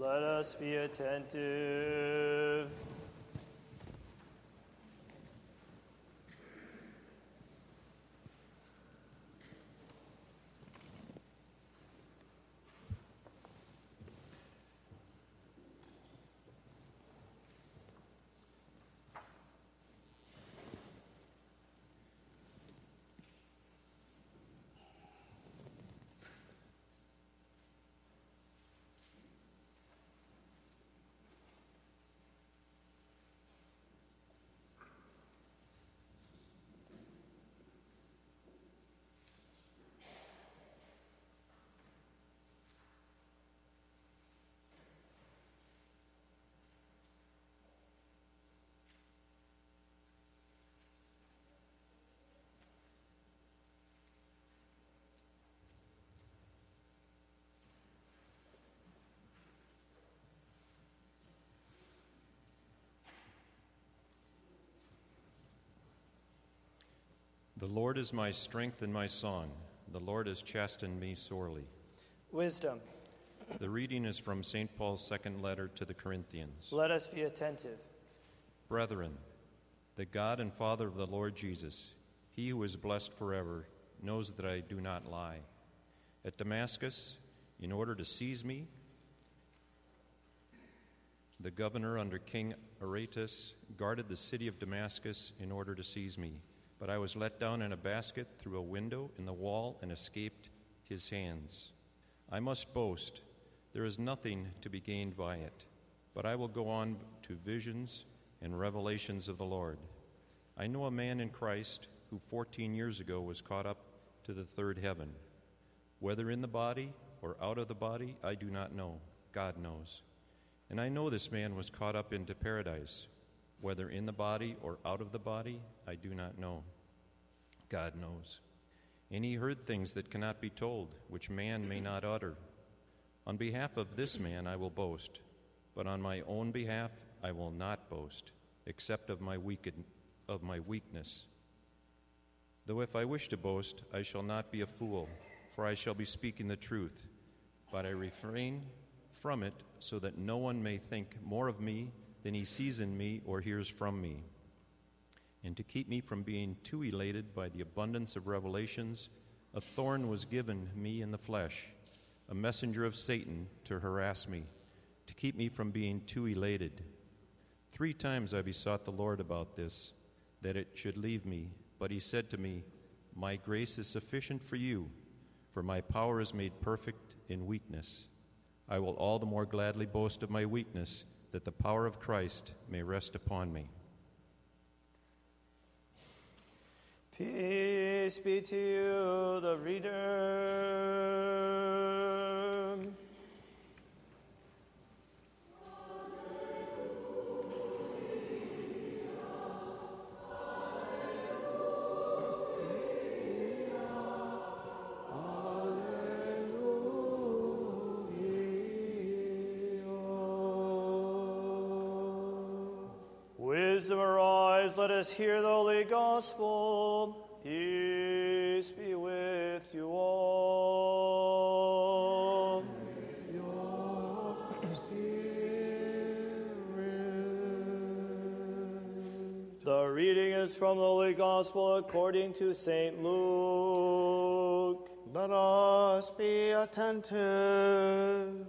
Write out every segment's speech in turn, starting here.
Let us be attentive. The Lord is my strength and my song. The Lord has chastened me sorely. Wisdom. The reading is from St. Paul's second letter to the Corinthians. Let us be attentive. Brethren, the God and Father of the Lord Jesus, he who is blessed forever, knows that I do not lie. At Damascus, in order to seize me, the governor under King Aretas guarded the city of Damascus in order to seize me. But I was let down in a basket through a window in the wall and escaped his hands. I must boast. There is nothing to be gained by it, but I will go on to visions and revelations of the Lord. I know a man in Christ who 14 years ago was caught up to the third heaven. Whether in the body or out of the body, I do not know. God knows. And I know this man was caught up into paradise. Whether in the body or out of the body, I do not know. God knows. And he heard things that cannot be told, which man may not utter. On behalf of this man I will boast, but on my own behalf I will not boast, except of my, weak- of my weakness. Though if I wish to boast, I shall not be a fool, for I shall be speaking the truth, but I refrain from it so that no one may think more of me than he sees in me or hears from me. And to keep me from being too elated by the abundance of revelations, a thorn was given me in the flesh, a messenger of Satan to harass me, to keep me from being too elated. Three times I besought the Lord about this, that it should leave me, but he said to me, My grace is sufficient for you, for my power is made perfect in weakness. I will all the more gladly boast of my weakness that the power of Christ may rest upon me. Peace be to you, the reader. Us hear the holy gospel. Peace be with you all. The reading is from the Holy Gospel according to St. Luke. Let us be attentive.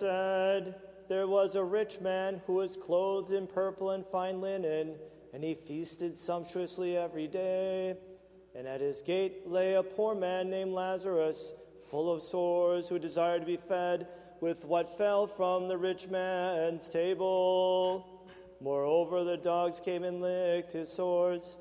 Said, There was a rich man who was clothed in purple and fine linen, and he feasted sumptuously every day. And at his gate lay a poor man named Lazarus, full of sores, who desired to be fed with what fell from the rich man's table. Moreover, the dogs came and licked his sores.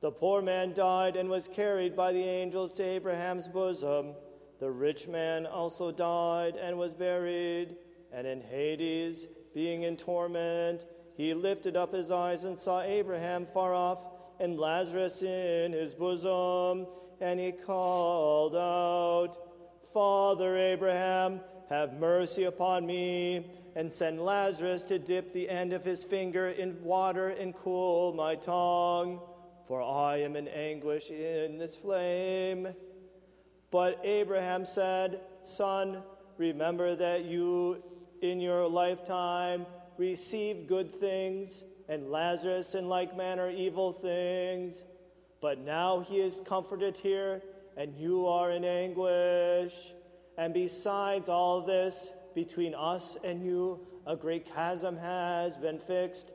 The poor man died and was carried by the angels to Abraham's bosom. The rich man also died and was buried, and in Hades, being in torment, he lifted up his eyes and saw Abraham far off and Lazarus in his bosom, and he called out, Father Abraham, have mercy upon me, and send Lazarus to dip the end of his finger in water and cool my tongue, for I am in anguish in this flame. But Abraham said, Son, remember that you in your lifetime received good things, and Lazarus in like manner evil things. But now he is comforted here, and you are in anguish. And besides all this, between us and you, a great chasm has been fixed,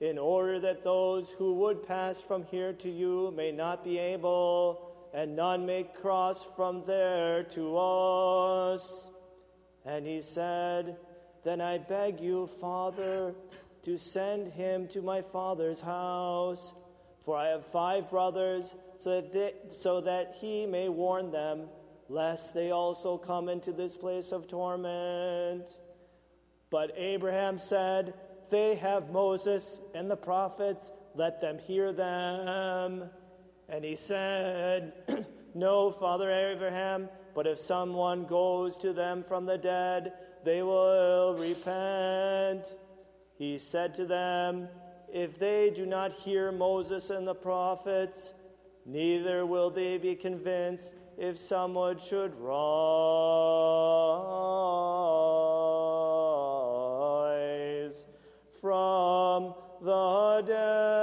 in order that those who would pass from here to you may not be able, and none may cross from there to us. And he said, Then I beg you, Father, to send him to my father's house, for I have five brothers, so that, they, so that he may warn them lest they also come into this place of torment. But Abraham said, They have Moses and the prophets, let them hear them. And he said, No, Father Abraham, but if someone goes to them from the dead, they will repent. He said to them, If they do not hear Moses and the prophets, neither will they be convinced if someone should rise from the dead.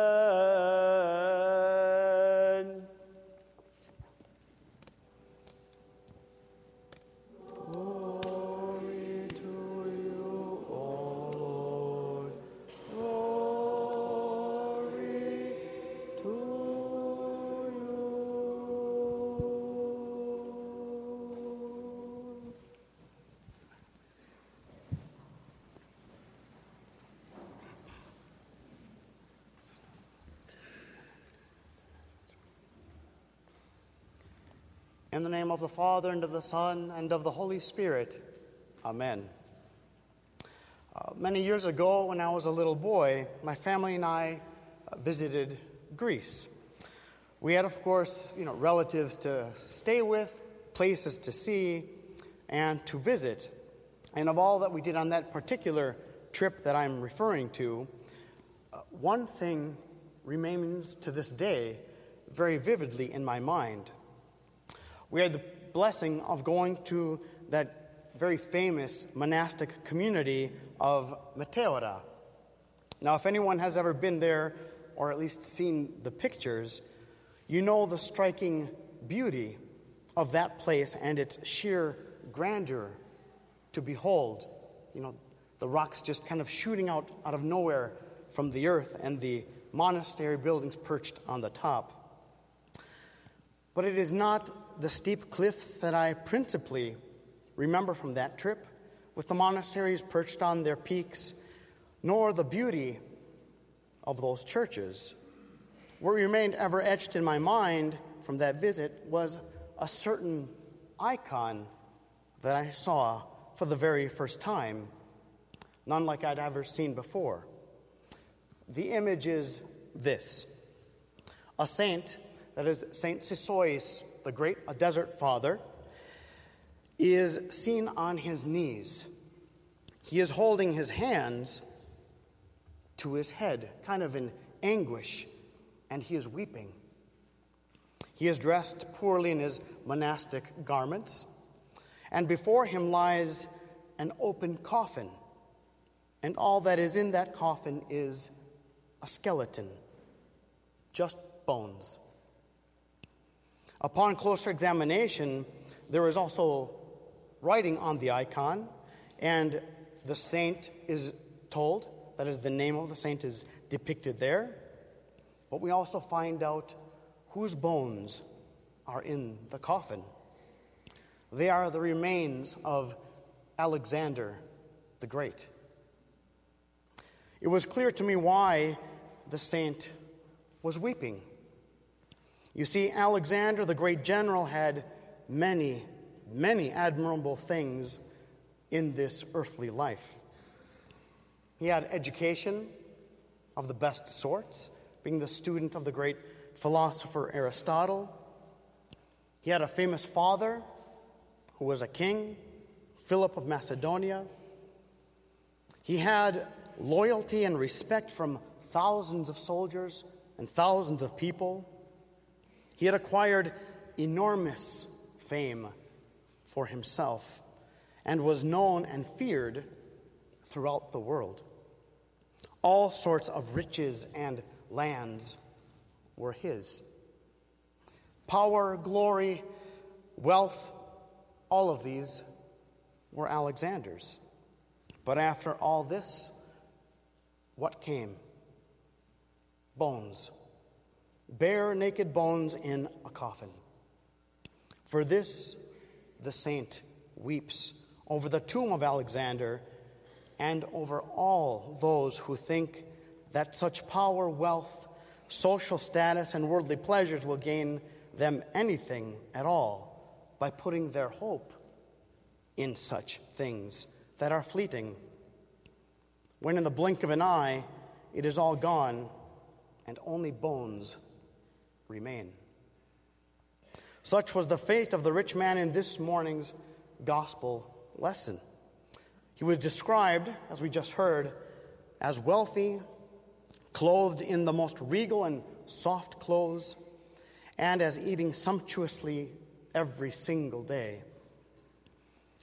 In the name of the Father, and of the Son, and of the Holy Spirit. Amen. Uh, many years ago, when I was a little boy, my family and I uh, visited Greece. We had, of course, you know, relatives to stay with, places to see, and to visit. And of all that we did on that particular trip that I'm referring to, uh, one thing remains to this day very vividly in my mind. We had the blessing of going to that very famous monastic community of Meteora. Now, if anyone has ever been there or at least seen the pictures, you know the striking beauty of that place and its sheer grandeur to behold. You know, the rocks just kind of shooting out out of nowhere from the earth and the monastery buildings perched on the top. But it is not the steep cliffs that I principally remember from that trip, with the monasteries perched on their peaks, nor the beauty of those churches. What remained ever etched in my mind from that visit was a certain icon that I saw for the very first time, none like I'd ever seen before. The image is this a saint, that is Saint Sisois, the great uh, desert father, is seen on his knees. He is holding his hands to his head, kind of in anguish, and he is weeping. He is dressed poorly in his monastic garments, and before him lies an open coffin, and all that is in that coffin is a skeleton, just bones. Upon closer examination, there is also writing on the icon, and the saint is told, that is, the name of the saint is depicted there. But we also find out whose bones are in the coffin. They are the remains of Alexander the Great. It was clear to me why the saint was weeping. You see, Alexander the great general had many, many admirable things in this earthly life. He had education of the best sorts, being the student of the great philosopher Aristotle. He had a famous father who was a king, Philip of Macedonia. He had loyalty and respect from thousands of soldiers and thousands of people. He had acquired enormous fame for himself and was known and feared throughout the world. All sorts of riches and lands were his. Power, glory, wealth, all of these were Alexander's. But after all this, what came? Bones. Bare, naked bones in a coffin. For this, the saint weeps over the tomb of Alexander and over all those who think that such power, wealth, social status, and worldly pleasures will gain them anything at all by putting their hope in such things that are fleeting. When in the blink of an eye, it is all gone and only bones remain. Such was the fate of the rich man in this morning's gospel lesson. He was described, as we just heard, as wealthy, clothed in the most regal and soft clothes, and as eating sumptuously every single day.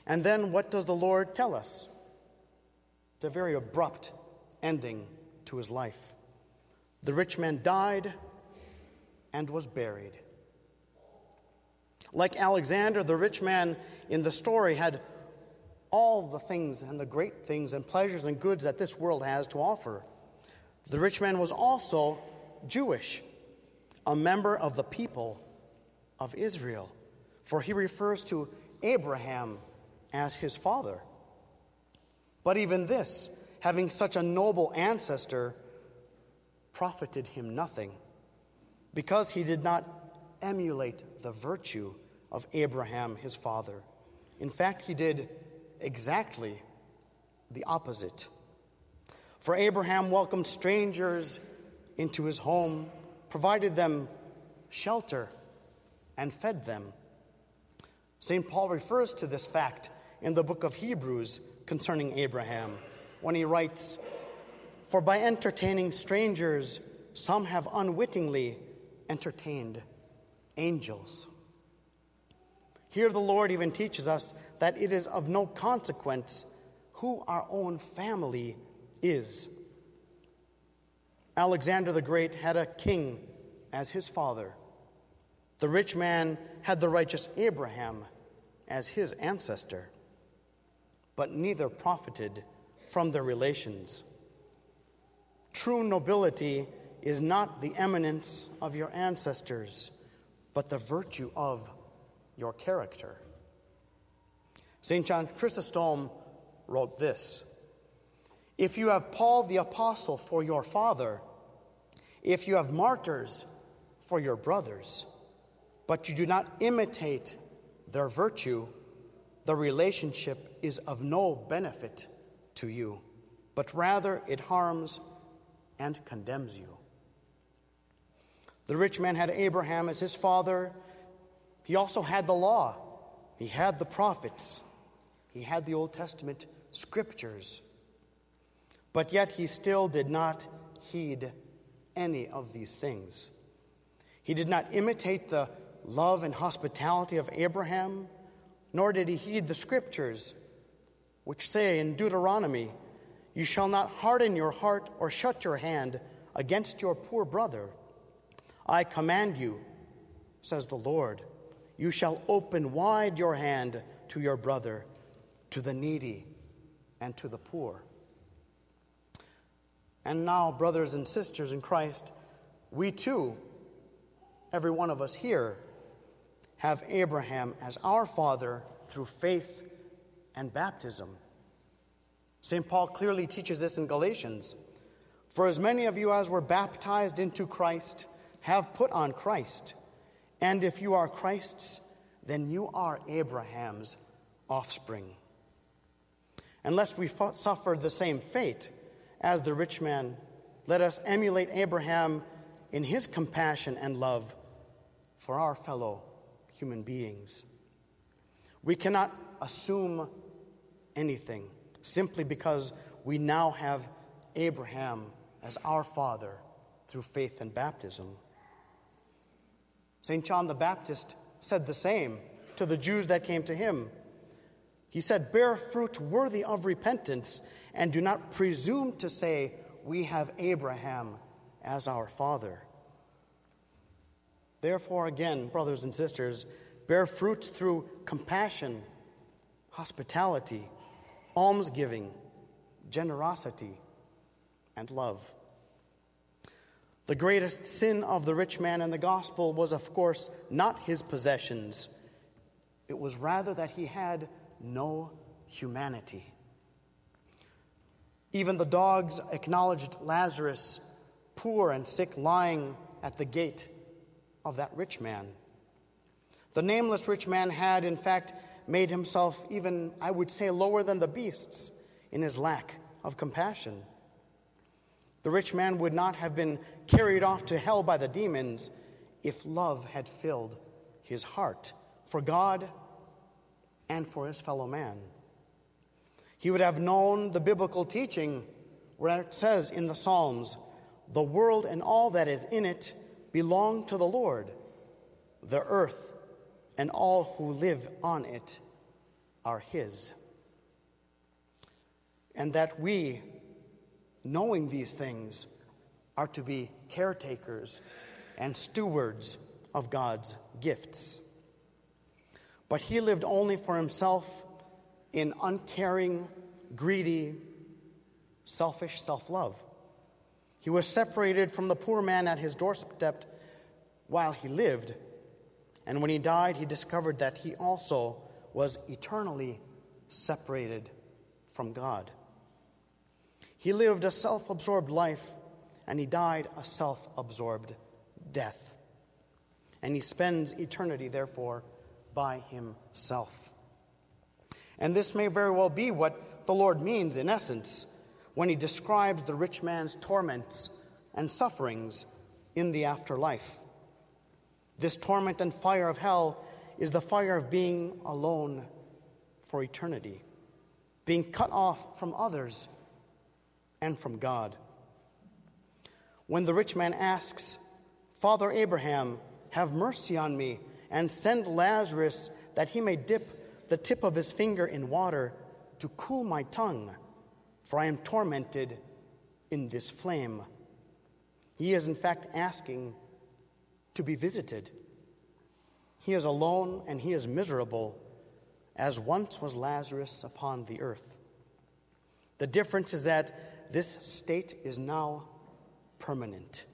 And then what does the Lord tell us? It's a very abrupt ending to his life. The rich man died and was buried. Like Alexander, the rich man in the story had all the things and the great things and pleasures and goods that this world has to offer. The rich man was also Jewish, a member of the people of Israel, for he refers to Abraham as his father. But even this, having such a noble ancestor, profited him nothing, because he did not emulate the virtue of Abraham, his father. In fact, he did exactly the opposite. For Abraham welcomed strangers into his home, provided them shelter, and fed them. St. Paul refers to this fact in the book of Hebrews concerning Abraham when he writes, For by entertaining strangers, some have unwittingly entertained angels. Here, the Lord even teaches us that it is of no consequence who our own family is. Alexander the Great had a king as his father. The rich man had the righteous Abraham as his ancestor but neither profited from their relations. True nobility is not the eminence of your ancestors, but the virtue of your character. St. John Chrysostom wrote this If you have Paul the Apostle for your father, if you have martyrs for your brothers, but you do not imitate their virtue, the relationship is of no benefit to you, but rather it harms and condemns you. The rich man had Abraham as his father. He also had the law, he had the prophets, he had the Old Testament scriptures. But yet he still did not heed any of these things. He did not imitate the love and hospitality of Abraham nor did he heed the scriptures, which say in Deuteronomy, You shall not harden your heart or shut your hand against your poor brother. I command you, says the Lord, you shall open wide your hand to your brother, to the needy, and to the poor. And now, brothers and sisters in Christ, we too, every one of us here, have Abraham as our father through faith and baptism. St. Paul clearly teaches this in Galatians. For as many of you as were baptized into Christ have put on Christ. And if you are Christ's, then you are Abraham's offspring. And lest we suffer the same fate as the rich man, let us emulate Abraham in his compassion and love for our fellow human beings. We cannot assume anything simply because we now have Abraham as our father through faith and baptism. St. John the Baptist said the same to the Jews that came to him. He said, Bear fruit worthy of repentance, and do not presume to say, We have Abraham as our father. Therefore, again, brothers and sisters, bear fruit through compassion, hospitality, almsgiving, generosity, and love. The greatest sin of the rich man in the gospel was, of course, not his possessions. It was rather that he had no humanity. Even the dogs acknowledged Lazarus, poor and sick, lying at the gate of that rich man. The nameless rich man had, in fact, made himself even, I would say, lower than the beasts in his lack of compassion. The rich man would not have been carried off to hell by the demons if love had filled his heart for God and for his fellow man. He would have known the biblical teaching where it says in the Psalms, The world and all that is in it belong to the Lord. The earth and all who live on it are his. And that we, knowing these things, are to be caretakers and stewards of God's gifts. But he lived only for himself in uncaring, greedy, selfish self love. He was separated from the poor man at his doorstep while he lived. And when he died, he discovered that he also was eternally separated from God. He lived a self absorbed life, and he died a self absorbed death. And he spends eternity, therefore, by himself. And this may very well be what the Lord means, in essence, when he describes the rich man's torments and sufferings in the afterlife. This torment and fire of hell is the fire of being alone for eternity, being cut off from others and from God. When the rich man asks, Father Abraham, have mercy on me, and send Lazarus that he may dip the tip of his finger in water to cool my tongue, for I am tormented in this flame. He is, in fact, asking to be visited. He is alone and he is miserable, as once was Lazarus upon the earth. The difference is that this state is now permanent.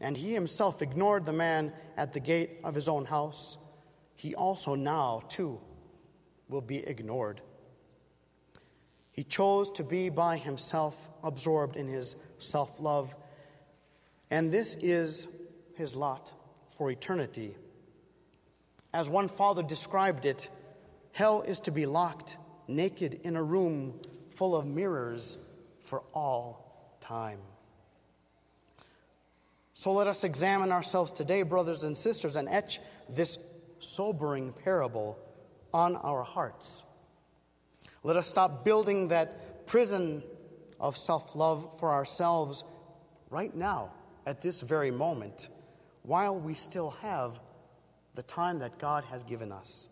And he himself ignored the man at the gate of his own house. He also now, too, will be ignored. He chose to be by himself, absorbed in his self love. And this is his lot for eternity. As one father described it, hell is to be locked naked in a room full of mirrors for all time. So let us examine ourselves today, brothers and sisters, and etch this sobering parable on our hearts. Let us stop building that prison of self love for ourselves right now, at this very moment, while we still have the time that God has given us.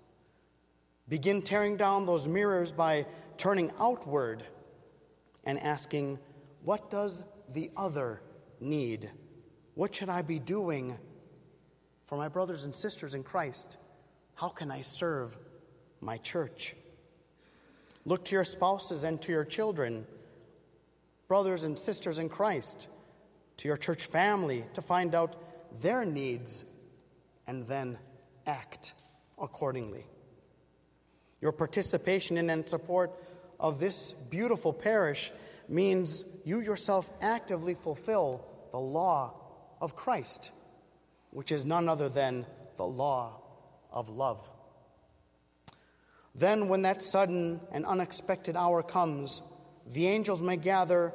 Begin tearing down those mirrors by turning outward and asking, What does the other need? What should I be doing for my brothers and sisters in Christ? How can I serve my church? Look to your spouses and to your children, brothers and sisters in Christ, to your church family to find out their needs and then act accordingly. Your participation in and support of this beautiful parish means you yourself actively fulfill the law of Christ, which is none other than the law of love. Then, when that sudden and unexpected hour comes, the angels may gather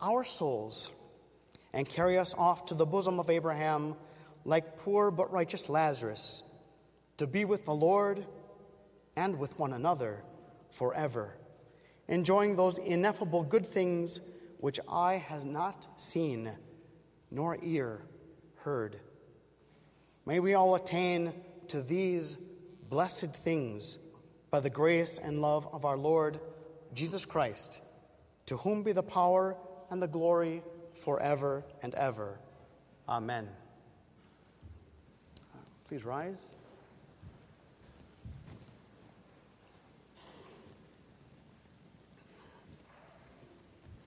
our souls and carry us off to the bosom of Abraham like poor but righteous Lazarus to be with the Lord and with one another forever enjoying those ineffable good things which eye has not seen, nor ear heard. May we all attain to these blessed things by the grace and love of our Lord Jesus Christ, to whom be the power and the glory forever and ever. Amen. Please rise.